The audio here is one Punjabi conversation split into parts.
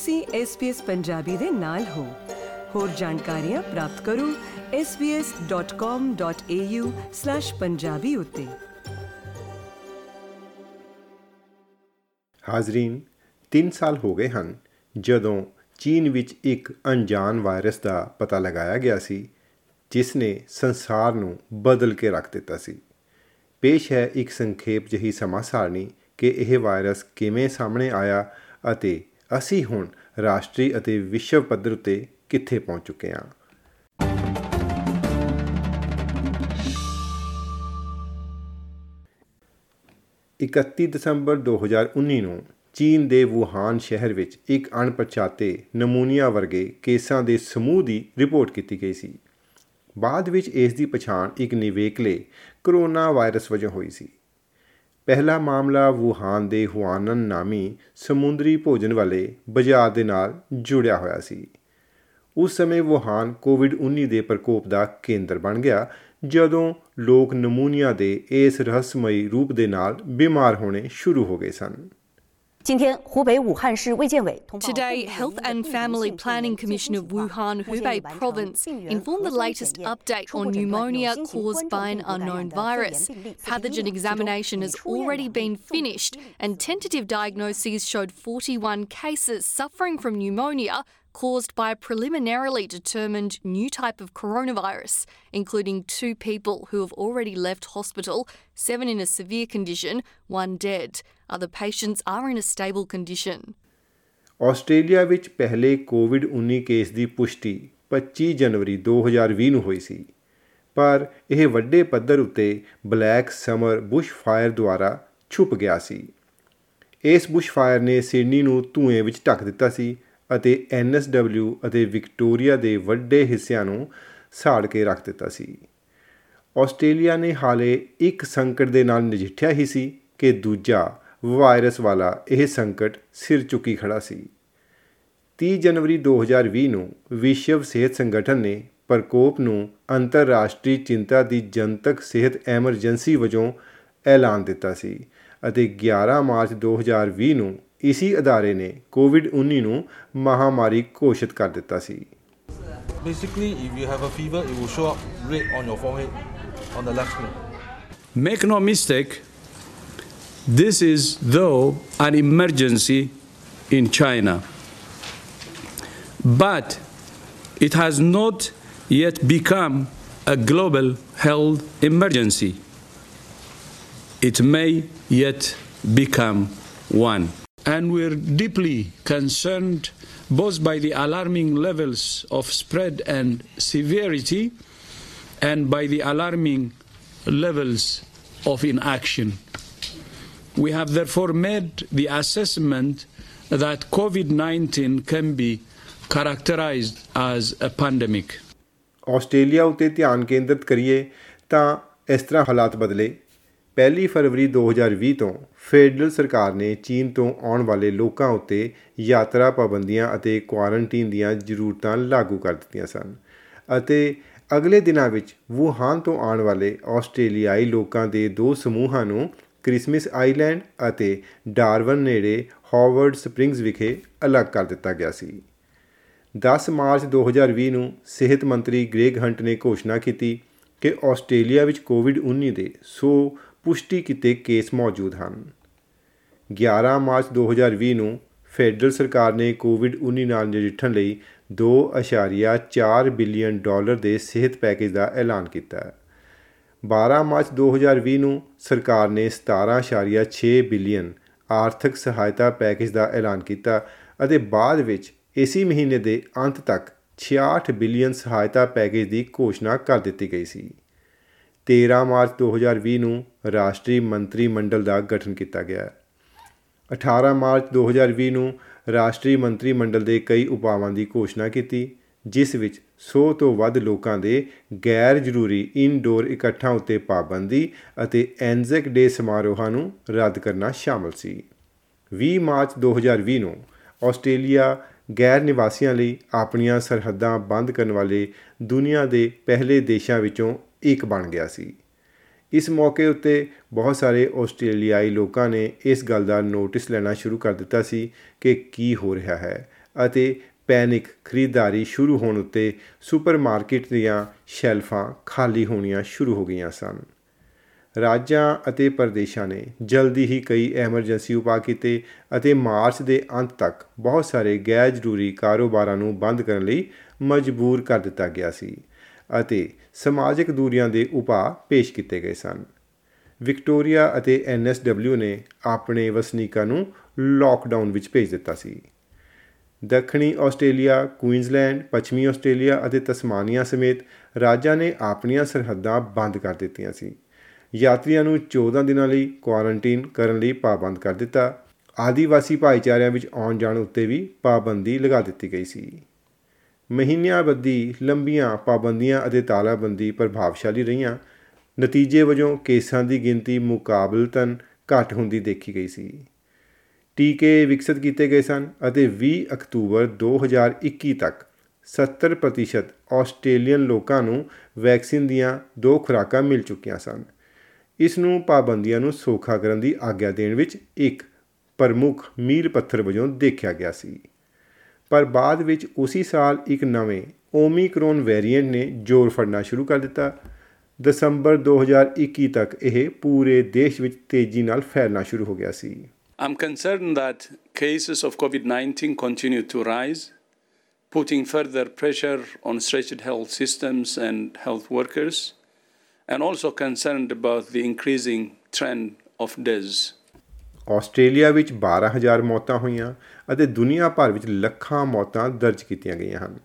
ਤੁਸੀਂ SBS ਪੰਜਾਬੀ ਦੇ ਨਾਲ ਹੋ। ਹੋਰ ਜਾਣਕਾਰੀਆਂ ਪ੍ਰਾਪਤ ਕਰੋ svs.com.au/punjabi ਉਤੇ। ਹਾਜ਼ਰੀਨ 3 ਸਾਲ ਹੋ ਗਏ ਹਨ ਜਦੋਂ ਚੀਨ ਵਿੱਚ ਇੱਕ ਅਣਜਾਣ ਵਾਇਰਸ ਦਾ ਪਤਾ ਲਗਾਇਆ ਗਿਆ ਸੀ ਜਿਸ ਨੇ ਸੰਸਾਰ ਨੂੰ ਬਦਲ ਕੇ ਰੱਖ ਦਿੱਤਾ ਸੀ। ਪੇਸ਼ ਹੈ ਇੱਕ ਸੰਖੇਪ ਜਿਹੀ ਸਮਾਂ ਸਾਰਣੀ ਕਿ ਇਹ ਵਾਇਰਸ ਕਿਵੇਂ ਸਾਹਮਣੇ ਆਇਆ ਅਤੇ ਅਸੀਂ ਹੁਣ ਰਾਸ਼ਟਰੀ ਅਤੇ ਵਿਸ਼ਵ ਪੱਧਰ ਉਤੇ ਕਿੱਥੇ ਪਹੁੰਚ ਚੁੱਕੇ ਹਾਂ? ਇਕੱਤੀ ਦਸੰਬਰ 2019 ਨੂੰ ਚੀਨ ਦੇ ਵੂਹਾਨ ਸ਼ਹਿਰ ਵਿੱਚ ਇੱਕ ਅਣਪਛਾਤੇ ਨਮੂਨੀਆ ਵਰਗੇ ਕੇਸਾਂ ਦੇ ਸਮੂਹ ਦੀ ਰਿਪੋਰਟ ਕੀਤੀ ਗਈ ਸੀ। ਬਾਅਦ ਵਿੱਚ ਇਸ ਦੀ ਪਛਾਣ ਇੱਕ ਨਿਵੇਕਲੇ ਕਰੋਨਾ ਵਾਇਰਸ ਵਜੋਂ ਹੋਈ ਸੀ। ਪਹਿਲਾ ਮਾਮਲਾ ਵੂਹਾਨ ਦੇ ਹੁਆਨਨ ਨਾਮੀ ਸਮੁੰਦਰੀ ਭੋਜਨ ਵਾਲੇ ਬਾਜ਼ਾਰ ਦੇ ਨਾਲ ਜੁੜਿਆ ਹੋਇਆ ਸੀ। ਉਸ ਸਮੇਂ ਵੂਹਾਨ ਕੋਵਿਡ-19 ਦੇ ਪ੍ਰਕੋਪ ਦਾ ਕੇਂਦਰ ਬਣ ਗਿਆ, ਜਦੋਂ ਲੋਕ ਨਮੂਨੀਆ ਦੇ ਇਸ ਰਹੱਸਮਈ ਰੂਪ ਦੇ ਨਾਲ ਬਿਮਾਰ ਹੋਣੇ ਸ਼ੁਰੂ ਹੋ ਗਏ ਸਨ। Today, Health and Family Planning Commission of Wuhan, Hubei Province, informed the latest update on pneumonia caused by an unknown virus. Pathogen examination has already been finished, and tentative diagnoses showed 41 cases suffering from pneumonia caused by a preliminarily determined new type of coronavirus, including two people who have already left hospital, seven in a severe condition, one dead. Other patients are in a stable condition. Australia ਵਿੱਚ ਪਹਿਲੇ ਕੋਵਿਡ-19 ਕੇਸ ਦੀ ਪੁਸ਼ਟੀ 25 ਜਨਵਰੀ 2020 ਨੂੰ ਹੋਈ ਸੀ। ਪਰ ਇਹ ਵੱਡੇ ਪੱਧਰ ਉੱਤੇ ਬਲੈਕ ਸਮਰ ਬੁਸ਼ ਫਾਇਰ ਦੁਆਰਾ ਛੁਪ ਗਿਆ ਸੀ। ਇਸ ਬੁਸ਼ ਫਾਇਰ ਨੇ ਸਿਡਨੀ ਨੂੰ ਧੂਏ ਵਿੱਚ ਢੱਕ ਦਿੱਤਾ ਸੀ ਅਤੇ ਐਨਐਸਡਬਲਿਊ ਅਤੇ ਵਿਕਟੋਰੀਆ ਦੇ ਵੱਡੇ ਹਿੱਸਿਆਂ ਨੂੰ ਸਾੜ ਕੇ ਰੱਖ ਦਿੱਤਾ ਸੀ। ਆਸਟ੍ਰੇਲੀਆ ਨੇ ਹਾਲੇ ਇੱਕ ਸੰਕਟ ਦੇ ਨਾਲ ਨਜਿੱਠਿਆ ਹੀ ਸੀ ਕਿ ਦੂਜਾ ਵਾਇਰਸ ਵਾਲਾ ਇਹ ਸੰਕਟ ਸਿਰ ਚੁੱਕੀ ਖੜਾ ਸੀ 30 ਜਨਵਰੀ 2020 ਨੂੰ ਵਿਸ਼ਵ ਸਿਹਤ ਸੰਗਠਨ ਨੇ ਪ੍ਰਕੋਪ ਨੂੰ ਅੰਤਰਰਾਸ਼ਟਰੀ ਚਿੰਤਾ ਦੀ ਜਨਤਕ ਸਿਹਤ ਐਮਰਜੈਂਸੀ ਵਜੋਂ ਐਲਾਨ ਦਿੱਤਾ ਸੀ ਅਤੇ 11 ਮਾਰਚ 2020 ਨੂੰ ਇਸੀ ਅਦਾਰੇ ਨੇ ਕੋਵਿਡ-19 ਨੂੰ ਮਹਾਮਾਰੀ ਘੋਸ਼ਿਤ ਕਰ ਦਿੱਤਾ ਸੀ Basically, if you have a fever, it will show up red on your forehead on the left. Make no mistake, this is, though, an emergency in China. But it has not yet become a global health emergency. It may yet become one. And we're deeply concerned both by the alarming levels of spread and severity and by the alarming levels of inaction. We have therefore made the assessment that COVID 19 can be characterized as a pandemic. Australia ਉਤੇ ਧਿਆਨ ਕੇਂਦਰਿਤ ਕਰੀਏ ਤਾਂ ਇਸ ਤਰ੍ਹਾਂ ਹਾਲਾਤ ਬਦਲੇ ਪਹਿਲੀ ਫਰਵਰੀ 2020 ਤੋਂ ਫੈਡਰਲ ਸਰਕਾਰ ਨੇ ਚੀਨ ਤੋਂ ਆਉਣ ਵਾਲੇ ਲੋਕਾਂ ਉੱਤੇ ਯਾਤਰਾ ਪਾਬੰਦੀਆਂ ਅਤੇ ਕੁਆਰੰਟਾਈਨ ਦੀਆਂ ਜ਼ਰੂਰਤਾਂ ਲਾਗੂ ਕਰ ਦਿੱਤੀਆਂ ਸਨ ਅਤੇ ਅਗਲੇ ਦਿਨਾਂ ਵਿੱਚ ਵੂਹਾਨ ਤੋਂ ਆਉਣ ਵਾਲੇ ਆਸਟ੍ਰੇਲੀਆਈ ਲੋਕਾਂ ਦੇ ਦੋ ਸਮੂਹਾਂ ਨੂੰ ਕ੍ਰਿਸਮਸ ਆਈਲੈਂਡ ਅਤੇ ਡਾਰਵਨ ਨੇੜੇ ਹਾਵਰਡ ਸਪ੍ਰਿੰਗਸ ਵਿਖੇ ਅਲੱਗ ਕਰ ਦਿੱਤਾ ਗਿਆ ਸੀ। 10 ਮਾਰਚ 2020 ਨੂੰ ਸਿਹਤ ਮੰਤਰੀ ਗ੍ਰੇਗ ਹੰਟ ਨੇ ਘੋਸ਼ਣਾ ਕੀਤੀ ਕਿ ਆਸਟ੍ਰੇਲੀਆ ਵਿੱਚ ਕੋਵਿਡ-19 ਦੇ 100 ਪੁਸ਼ਟੀ ਕੀਤੇ ਕੇਸ ਮੌਜੂਦ ਹਨ। 11 ਮਾਰਚ 2020 ਨੂੰ ਫੈਡਰਲ ਸਰਕਾਰ ਨੇ ਕੋਵਿਡ-19 ਨਾਲ ਨਜਿੱਠਣ ਲਈ 2.4 ਬਿਲੀਅਨ ਡਾਲਰ ਦੇ ਸਿਹਤ ਪੈਕੇਜ ਦਾ ਐਲਾਨ ਕੀਤਾ। 12 ਮਾਰਚ 2020 ਨੂੰ ਸਰਕਾਰ ਨੇ 17.6 ਬਿਲੀਅਨ ਆਰਥਿਕ ਸਹਾਇਤਾ ਪੈਕੇਜ ਦਾ ਐਲਾਨ ਕੀਤਾ ਅਤੇ ਬਾਅਦ ਵਿੱਚ ਇਸੇ ਮਹੀਨੇ ਦੇ ਅੰਤ ਤੱਕ 66 ਬਿਲੀਅਨ ਸਹਾਇਤਾ ਪੈਕੇਜ ਦੀ ਘੋਸ਼ਣਾ ਕਰ ਦਿੱਤੀ ਗਈ ਸੀ। 13 ਮਾਰਚ 2020 ਨੂੰ ਰਾਸ਼ਟਰੀ ਮੰਤਰੀ ਮੰਡਲ ਦਾ ਗਠਨ ਕੀਤਾ ਗਿਆ। 18 ਮਾਰਚ 2020 ਨੂੰ ਰਾਸ਼ਟਰੀ ਮੰਤਰੀ ਮੰਡਲ ਦੇ ਕਈ ਉਪਾਵਾਂ ਦੀ ਘੋਸ਼ਣਾ ਕੀਤੀ, ਜਿਸ ਵਿੱਚ 100 ਤੋਂ ਵੱਧ ਲੋਕਾਂ ਦੇ ਗੈਰ ਜ਼ਰੂਰੀ ਇਨਡੋਰ ਇਕੱਠਾਂ ਉੱਤੇ ਪਾਬੰਦੀ ਅਤੇ ਐਨਜ਼ੈਕ ਡੇ ਸਮਾਰੋਹਾਂ ਨੂੰ ਰੱਦ ਕਰਨਾ ਸ਼ਾਮਲ ਸੀ। 20 ਮਾਰਚ 2020 ਨੂੰ ਆਸਟ੍ਰੇਲੀਆ ਗੈਰ ਨਿਵਾਸੀਆਂ ਲਈ ਆਪਣੀਆਂ ਸਰਹੱਦਾਂ ਬੰਦ ਕਰਨ ਵਾਲੇ ਦੁਨੀਆ ਦੇ ਪਹਿਲੇ ਦੇਸ਼ਾਂ ਵਿੱਚੋਂ ਇੱਕ ਬਣ ਗਿਆ ਸੀ। ਇਸ ਮੌਕੇ ਉੱਤੇ ਬਹੁਤ ਸਾਰੇ ਆਸਟ੍ਰੇਲੀਆਈ ਲੋਕਾਂ ਨੇ ਇਸ ਗੱਲ ਦਾ ਨੋਟਿਸ ਲੈਣਾ ਸ਼ੁਰੂ ਕਰ ਦਿੱਤਾ ਸੀ ਕਿ ਕੀ ਹੋ ਰਿਹਾ ਹੈ ਅਤੇ ਪੈਨਿਕ ਖਰੀਦਦਾਰੀ ਸ਼ੁਰੂ ਹੋਣ ਉੱਤੇ ਸੁਪਰਮਾਰਕੀਟ ਦੀਆਂ ਸ਼ੈਲਫਾਂ ਖਾਲੀ ਹੋਣੀਆਂ ਸ਼ੁਰੂ ਹੋ ਗਈਆਂ ਸਨ। ਰਾਜਾਂ ਅਤੇ ਪ੍ਰਦੇਸ਼ਾਂ ਨੇ ਜਲਦੀ ਹੀ ਕਈ ਐਮਰਜੈਂਸੀ ਉਪਾਅ ਕੀਤੇ ਅਤੇ ਮਾਰਚ ਦੇ ਅੰਤ ਤੱਕ ਬਹੁਤ ਸਾਰੇ ਗੈਰ ਜ਼ਰੂਰੀ ਕਾਰੋਬਾਰਾਂ ਨੂੰ ਬੰਦ ਕਰਨ ਲਈ ਮਜਬੂਰ ਕਰ ਦਿੱਤਾ ਗਿਆ ਸੀ ਅਤੇ ਸਮਾਜਿਕ ਦੂਰੀਆਂ ਦੇ ਉਪਾਅ ਪੇਸ਼ ਕੀਤੇ ਗਏ ਸਨ। ਵਿਕਟੋਰੀਆ ਅਤੇ ਐਨਐਸਡਬਲਿਊ ਨੇ ਆਪਣੇ ਵਸਨੀਕਾਂ ਨੂੰ ਲਾਕਡਾਊਨ ਵਿੱਚ ਭੇਜ ਦਿੱਤਾ ਸੀ। ਦੱਖਣੀ ਆਸਟ੍ਰੇਲੀਆ, ਕੁਈਨਜ਼ਲੈਂਡ, ਪੱਛਮੀ ਆਸਟ੍ਰੇਲੀਆ ਅਤੇ ਤਸਮਾਨੀਆ ਸਮੇਤ ਰਾਜਾਂ ਨੇ ਆਪਣੀਆਂ ਸਰਹੱਦਾਂ ਬੰਦ ਕਰ ਦਿੱਤੀਆਂ ਸੀ। ਯਾਤਰੀਆਂ ਨੂੰ 14 ਦਿਨਾਂ ਲਈ ਕੁਆਰੰਟਾਈਨ ਕਰਨ ਲਈ ਪਾਬੰਦ ਕਰ ਦਿੱਤਾ। ਆਦੀਵਾਸੀ ਭਾਈਚਾਰਿਆਂ ਵਿੱਚ ਆਉਣ ਜਾਣ ਉੱਤੇ ਵੀ ਪਾਬੰਦੀ ਲਗਾ ਦਿੱਤੀ ਗਈ ਸੀ। ਮਹੀਨਿਆਂ ਬੱਧੀ ਲੰਬੀਆਂ ਪਾਬੰਦੀਆਂ ਅਤੇ ਤਾਲਾਬੰਦੀ ਪ੍ਰਭਾਵਸ਼ਾਲੀ ਰਹੀਆਂ। ਨਤੀਜੇ ਵਜੋਂ ਕੇਸਾਂ ਦੀ ਗਿਣਤੀ ਮੁਕਾਬਲਤਨ ਘੱਟ ਹੁੰਦੀ ਦੇਖੀ ਗਈ ਸੀ। ਟੀਕੇ ਵਿਕਸਿਤ ਕੀਤੇ ਗਏ ਸਨ ਅਤੇ 20 ਅਕਤੂਬਰ 2021 ਤੱਕ 70% ਆਸਟ੍ਰੇਲੀਅਨ ਲੋਕਾਂ ਨੂੰ ਵੈਕਸੀਨ ਦੀਆਂ ਦੋ ਖੁਰਾਕਾਂ ਮਿਲ ਚੁੱਕੀਆਂ ਸਨ। ਇਸ ਨੂੰ ਪਾਬੰਦੀਆਂ ਨੂੰ ਸੌਖਾ ਕਰਨ ਦੀ ਆਗਿਆ ਦੇਣ ਵਿੱਚ ਇੱਕ ਪ੍ਰਮੁੱਖ ਮੀਲ ਪੱਥਰ ਵਜੋਂ ਦੇਖਿਆ ਗਿਆ ਸੀ। ਪਰ ਬਾਅਦ ਵਿੱਚ ਉਸੇ ਸਾਲ ਇੱਕ ਨਵੇਂ ਓਮਿਕਰੋਨ ਵੇਰੀਐਂਟ ਨੇ ਜ਼ੋਰ ਫੜਨਾ ਸ਼ੁਰੂ ਕਰ ਦਿੱਤਾ। ਦਸੰਬਰ 2021 ਤੱਕ ਇਹ ਪੂਰੇ ਦੇਸ਼ ਵਿੱਚ ਤੇਜ਼ੀ ਨਾਲ ਫੈਲਣਾ ਸ਼ੁਰੂ ਹੋ ਗਿਆ ਸੀ। I'm concerned that cases of COVID 19 continue to rise, putting further pressure on stretched health systems and health workers, and also concerned about the increasing trend of deaths. Australia ਵਿੱਚ 12000 ਮੌਤਾਂ ਹੋਈਆਂ ਅਤੇ ਦੁਨੀਆ ਭਰ ਵਿੱਚ ਲੱਖਾਂ ਮੌਤਾਂ ਦਰਜ ਕੀਤੀਆਂ ਗਈਆਂ ਹਨ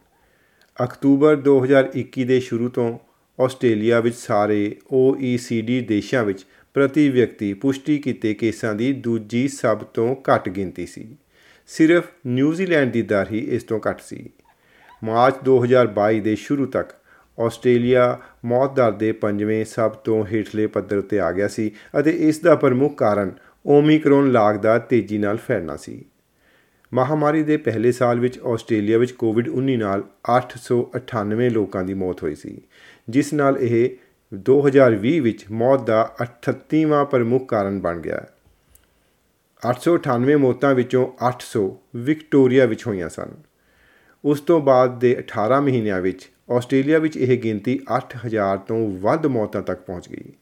ਅਕਤੂਬਰ 2021 ਦੇ ਸ਼ੁਰੂ ਤੋਂ ਆਸਟ੍ਰੇਲੀਆ ਵਿੱਚ ਸਾਰੇ OECD ਦੇਸ਼ਾਂ ਵਿੱਚ ਪ੍ਰਤੀ ਵਿਅਕਤੀ ਪੁਸ਼ਟੀ ਕੀਤੇ ਕੇਸਾਂ ਦੀ ਦੂਜੀ ਸਭ ਤੋਂ ਘੱਟ ਗਿਣਤੀ ਸੀ। ਸਿਰਫ ਨਿਊਜ਼ੀਲੈਂਡ ਦੀ ਦਰ ਹੀ ਇਸ ਤੋਂ ਘੱਟ ਸੀ। ਮਾਰਚ 2022 ਦੇ ਸ਼ੁਰੂ ਤੱਕ ਆਸਟ੍ਰੇਲੀਆ ਮੌਤ ਦਰ ਦੇ ਪੰਜਵੇਂ ਸਭ ਤੋਂ ਹੇਠਲੇ ਪੱਧਰ ਉੱਤੇ ਆ ਗਿਆ ਸੀ ਅਤੇ ਇਸ ਦਾ ਪ੍ਰਮੁੱਖ ਕਾਰਨ ਓਮਿਕਰੋਨ ਲਾਗ ਦਾ ਤੇਜ਼ੀ ਨਾਲ ਫੈਲਣਾ ਸੀ। ਮਹਾਮਾਰੀ ਦੇ ਪਹਿਲੇ ਸਾਲ ਵਿੱਚ ਆਸਟ੍ਰੇਲੀਆ ਵਿੱਚ ਕੋਵਿਡ-19 ਨਾਲ 898 ਲੋਕਾਂ ਦੀ ਮੌਤ ਹੋਈ ਸੀ, ਜਿਸ ਨਾਲ ਇਹ 2020 ਵਿੱਚ ਮੌਤ ਦਾ 38ਵਾਂ ਪ੍ਰਮੁੱਖ ਕਾਰਨ ਬਣ ਗਿਆ 898 ਮੌਤਾਂ ਵਿੱਚੋਂ 800 ਵਿਕਟੋਰੀਆ ਵਿੱਚ ਹੋਈਆਂ ਸਨ। ਉਸ ਤੋਂ ਬਾਅਦ ਦੇ 18 ਮਹੀਨਿਆਂ ਵਿੱਚ ਆਸਟ੍ਰੇਲੀਆ ਵਿੱਚ ਇਹ ਗਿਣਤੀ 8000 ਤੋਂ ਵੱਧ ਮੌਤਾਂ ਤੱਕ ਪਹੁੰਚ ਗਈ।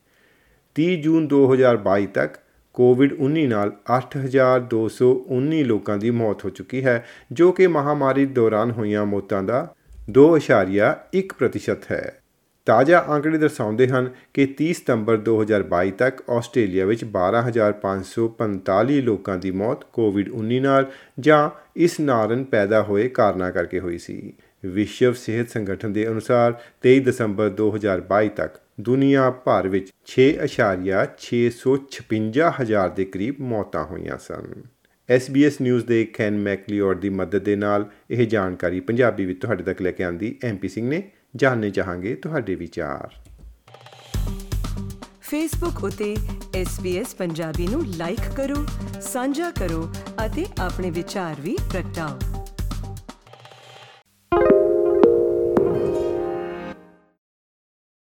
30 ਜੂਨ 2022 ਤੱਕ ਕੋਵਿਡ-19 ਨਾਲ 8219 ਲੋਕਾਂ ਦੀ ਮੌਤ ਹੋ ਚੁੱਕੀ ਹੈ, ਜੋ ਕਿ ਮਹਾਮਾਰੀ ਦੌਰਾਨ ਹੋਈਆਂ ਮੌਤਾਂ ਦਾ 2.1% ਹੈ। ਤਾਜ਼ਾ ਅੰਕੜੇ ਦਰਸਾਉਂਦੇ ਹਨ ਕਿ 30 ਸਤੰਬਰ 2022 ਤੱਕ ਆਸਟ੍ਰੇਲੀਆ ਵਿੱਚ 12545 ਲੋਕਾਂ ਦੀ ਮੌਤ ਕੋਵਿਡ-19 ਨਾਲ ਜਾਂ ਇਸ ਨਾਰਨ ਪੈਦਾ ਹੋਏ ਕਾਰਨਾਂ ਕਰਕੇ ਹੋਈ ਸੀ। ਵਿਸ਼ਵ ਸਿਹਤ ਸੰਗਠਨ ਦੇ ਅਨੁਸਾਰ 23 ਦਸੰਬਰ 2022 ਤੱਕ ਦੁਨੀਆ ਭਰ ਵਿੱਚ 6.656 ਹਜ਼ਾਰ ਦੇ ਕਰੀਬ ਮੌਤਾਂ ਹੋਈਆਂ ਸਨ। SBS ਨਿਊਜ਼ ਦੇ ਕੈਨ ਮੈਕਲੀਓਰ ਦੀ ਮਦਦ ਦੇ ਨਾਲ ਇਹ ਜਾਣਕਾਰੀ ਪੰਜਾਬੀ ਵਿੱਚ ਤੁਹਾਡੇ ਤੱਕ ਲੈ ਕੇ ਆਂਦੀ ਐਮਪੀ ਸਿੰਘ ਨੇ। ਜਾਣਨੇ ਚਾਹਾਂਗੇ ਤੁਹਾਡੇ ਵਿਚਾਰ। ਫੇਸਬੁੱਕ ਉਤੇ SBS ਪੰਜਾਬੀ ਨੂੰ ਲਾਈਕ ਕਰੋ, ਸਾਂਝਾ ਕਰੋ ਅਤੇ ਆਪਣੇ ਵਿਚਾਰ ਵੀ ਪ੍ਰਗਟਾਓ।